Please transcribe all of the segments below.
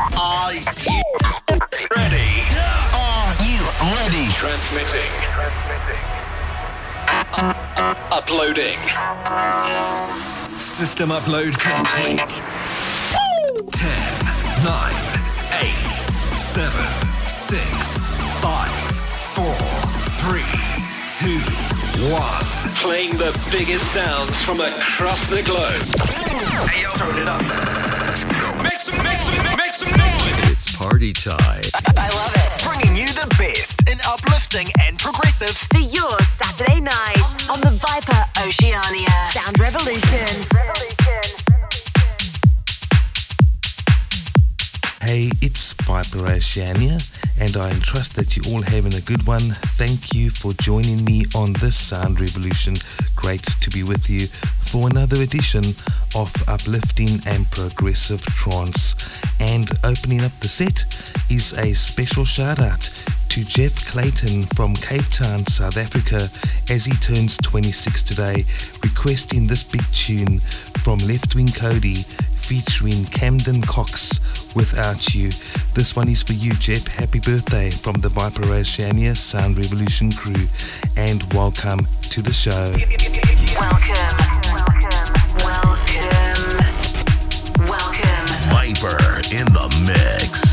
Are you ready? Are you ready? Transmitting. Uh, uh, uploading. System upload complete. 10, 9, 8, 7, 6, 5, 4, 3, 2, 1. Playing the biggest sounds from across the globe. Hey. Turn it up. Make some, make some, make some noise. It's party time. I love it. Bringing you the best in uplifting and progressive. for your Saturday night on the Viper Oceania Sound Revolution. Hey, it's Viper Oceania, and I trust that you're all having a good one. Thank you for joining me on this Sound Revolution. Great to be with you for another edition of uplifting and progressive trance. And opening up the set is a special shout out to Jeff Clayton from Cape Town, South Africa, as he turns 26 today, requesting this big tune from Leftwing Kody featuring Camden Cox, Without You. This one is for you, Jeff. Happy birthday from the Viper Oceania Sound Revolution crew, and welcome to the show. Welcome. Welcome. Welcome. Welcome. Viper in the mix.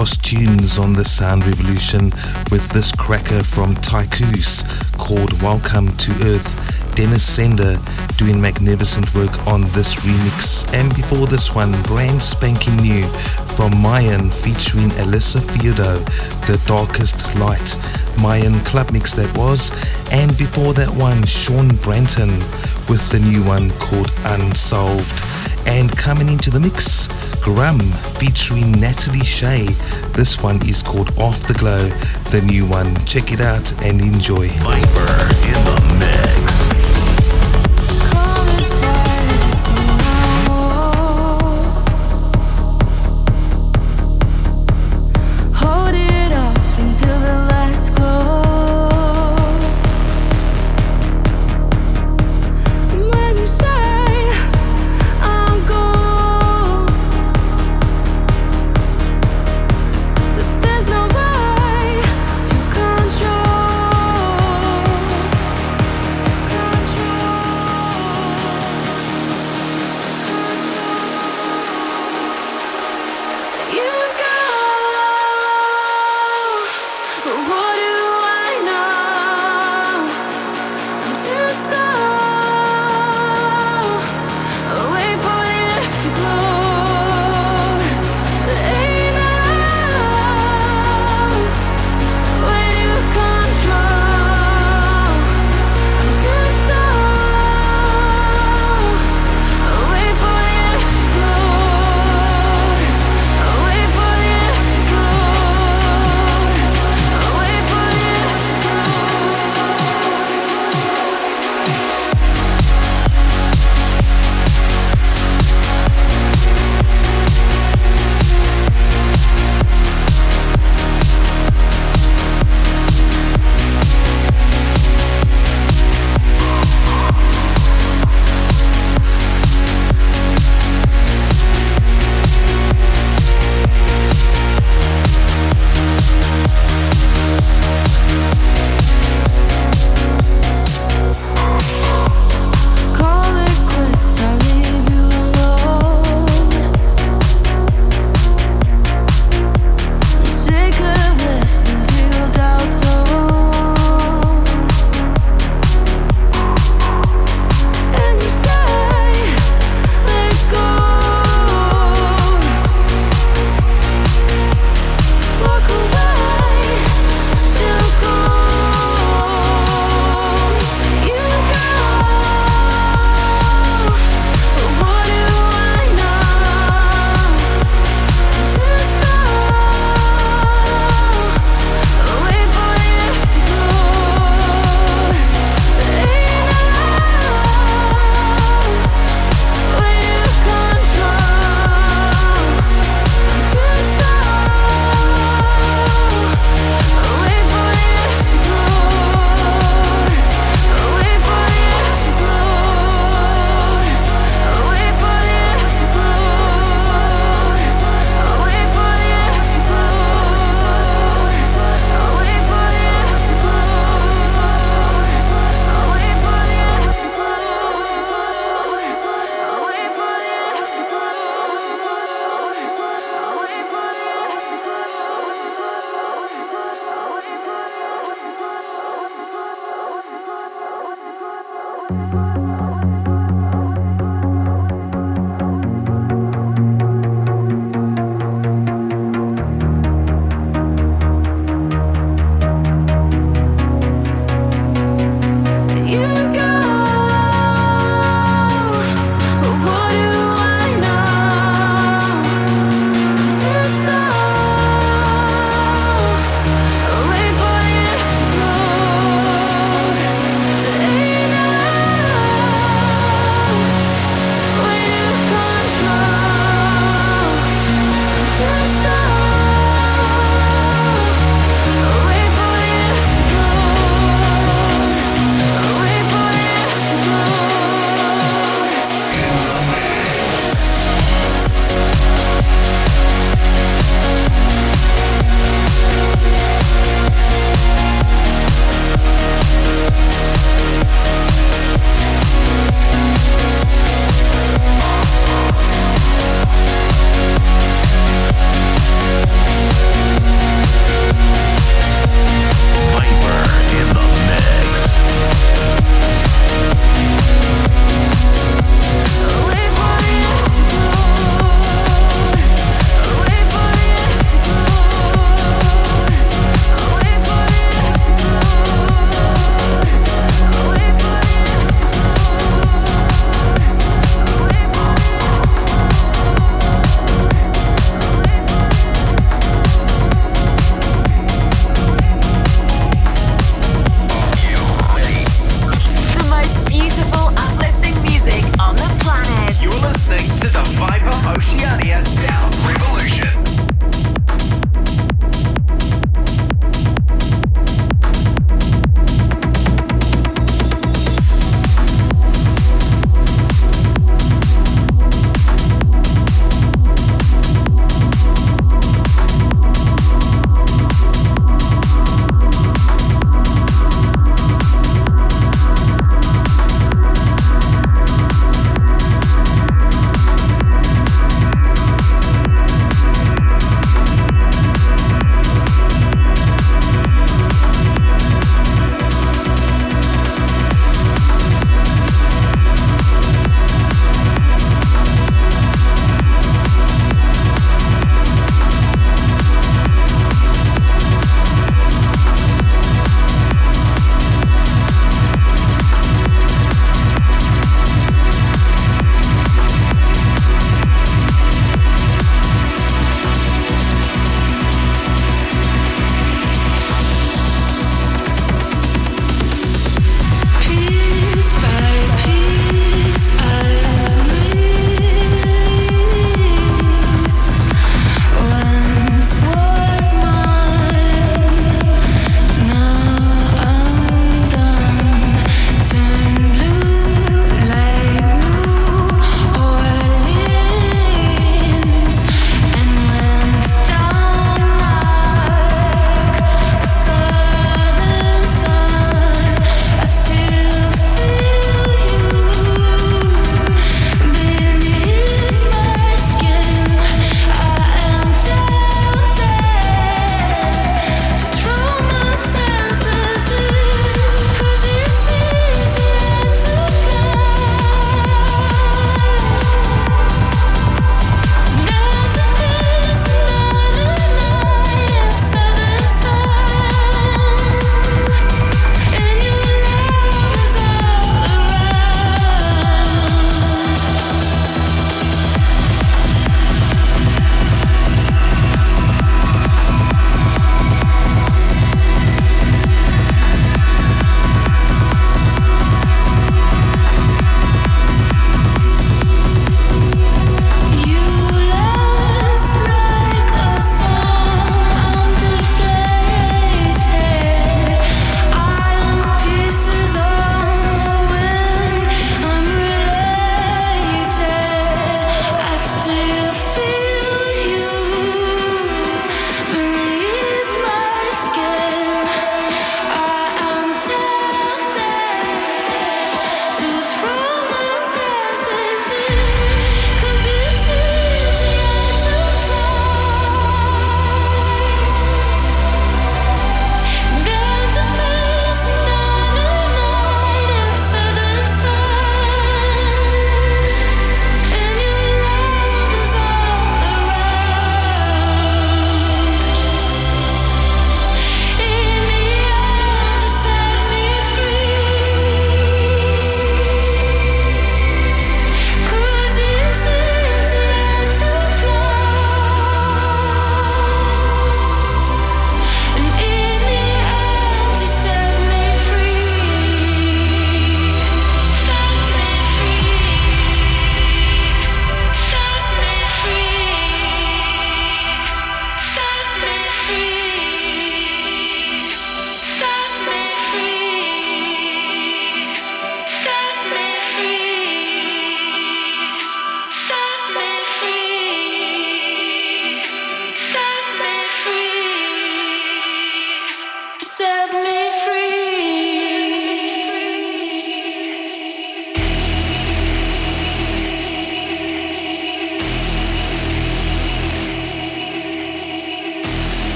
Top tunes on the Sound Revolution with this cracker from Tycoos called Welcome to Earth. Dennis Sender doing magnificent work on this remix. And before this one, brand spanking new from Mayan featuring Alyssa Feudo, The Darkest Light. Mayan club mix that was. And before that one, Sean Branton with the new one called Unsolved. And coming into the mix, Grum featuring Natalie Shay. This one is called Off the Glow, the new one. Check it out and enjoy. Viper in the mix.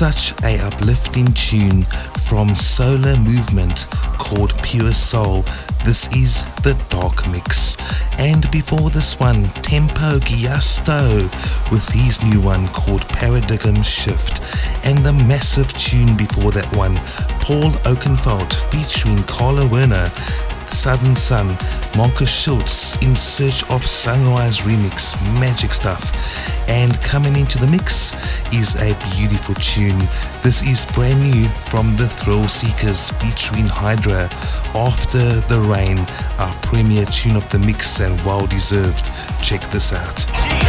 Such a uplifting tune from Solar Movement called Pure Soul. This is the Dark Mix. And before this one, Tempo Giusto with his new one called Paradigm Shift. And the massive tune before that one, Paul Oakenfold featuring Carla Werner Southern Sun, Markus Schulz in Search of Sunrise remix, magic stuff. And coming into the mix is a beautiful tune. This is brand new from the Thrillseekers featuring Hydra. After the Rain, our premier tune of the mix and well deserved. Check this out.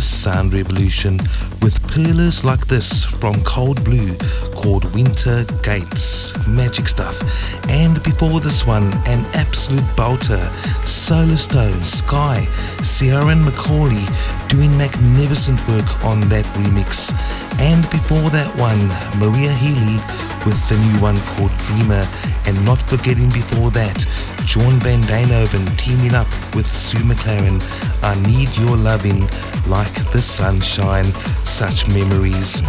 Sound Revolution with pearlers like this from Cold Blue called Winter Gates. Magic stuff. And before this one, an absolute belter. Solarstone, Sky, Sierra and Macaulay doing magnificent work on that remix. And before that one, Maria Healy with the new one called Dreamer. And not forgetting before that, Jorn van Deynhoven teaming up with Sue McLaren. I need your loving like the sunshine, such memories.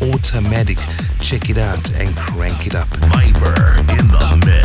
Automatic. Check it out and crank it up. Viper in the mix.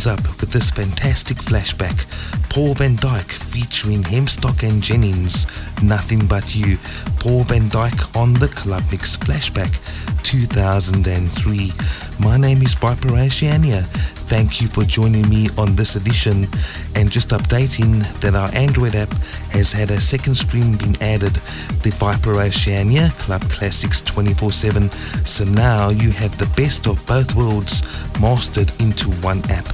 Things up with this fantastic flashback. Paul van Dyk featuring Hemstock and Jennings, Nothing But You. Paul van Dyk on the Club Mix Flashback 2003. My name is Viper Oceania. Thank you for joining me on this edition and just updating that our Android app has had a second stream been added, the Viper Oceania Club Classics 24-7. So now you have the best of both worlds mastered into one app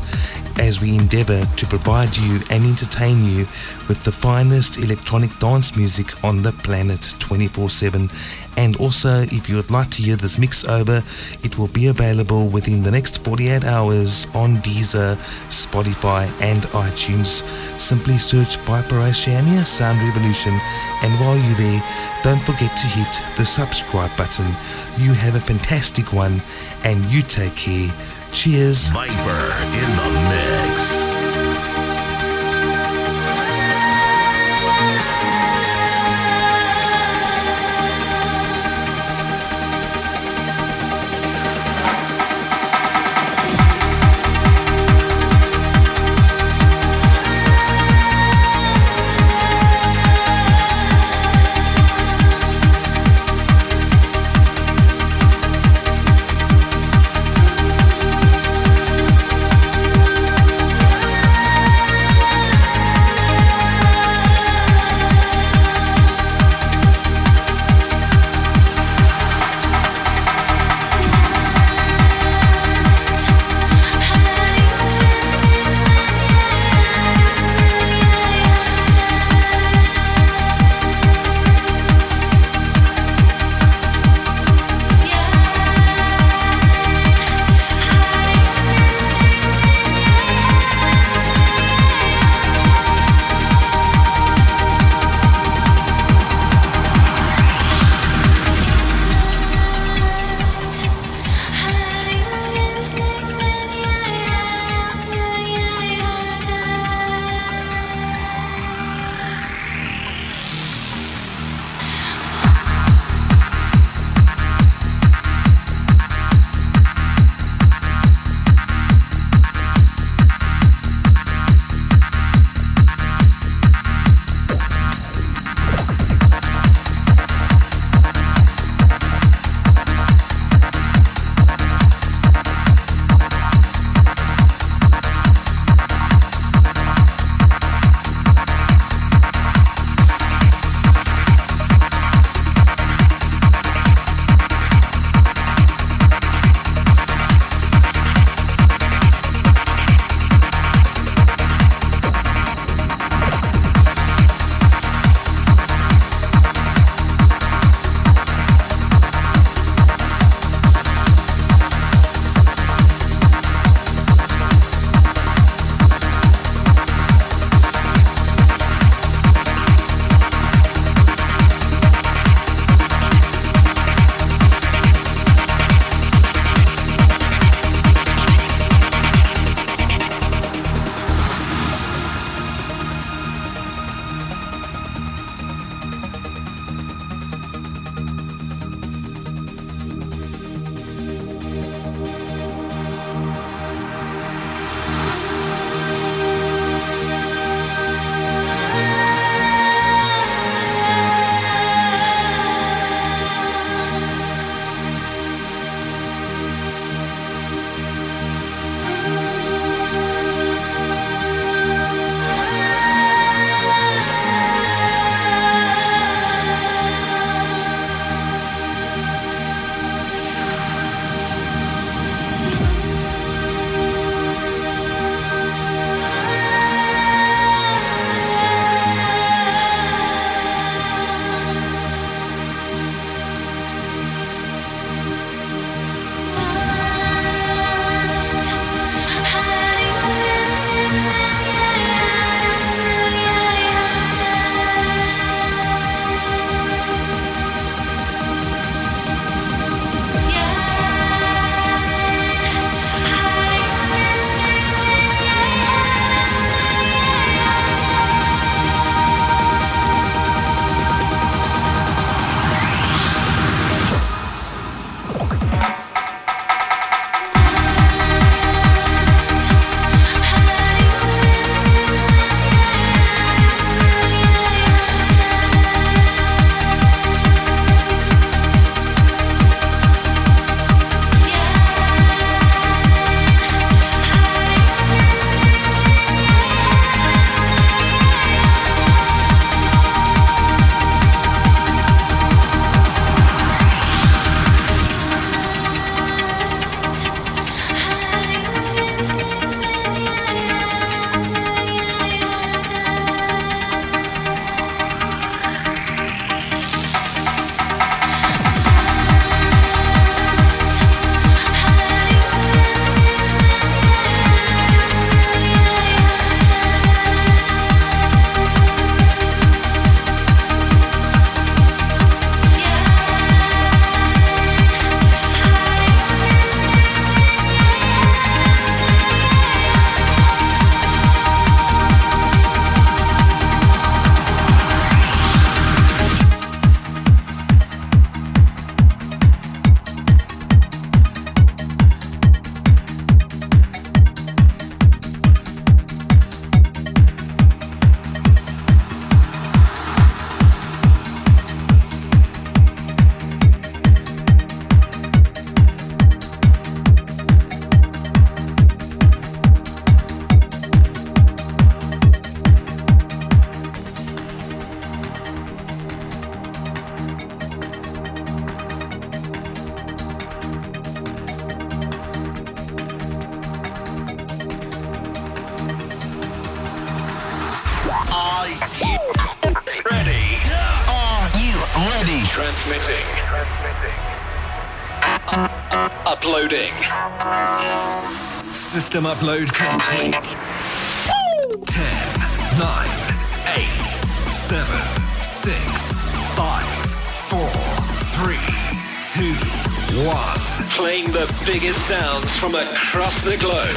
as we endeavor to provide you and entertain you with the finest electronic dance music on the planet 24 7. And also, if you would like to hear this mix over, it will be available within the next 48 hours on Deezer, Spotify, and iTunes. Simply search Viper Oceania Sound Revolution, and while you're there, don't forget to hit the subscribe button. You have a fantastic one, and you take care. Cheers. Viper in the mix. System upload complete. 10, 9, 8, 7, 6, 5, 4, 3, 2, 1. Playing the biggest sounds from across the globe.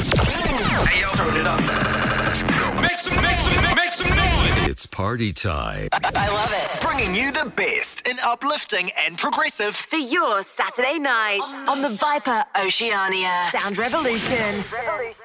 Hey, Turn it up. Make some, make some, make some noise. It's party time. Uplifting and progressive. For your Saturday nights on the Viper Oceania Sound Revolution. Revolution. Revolution.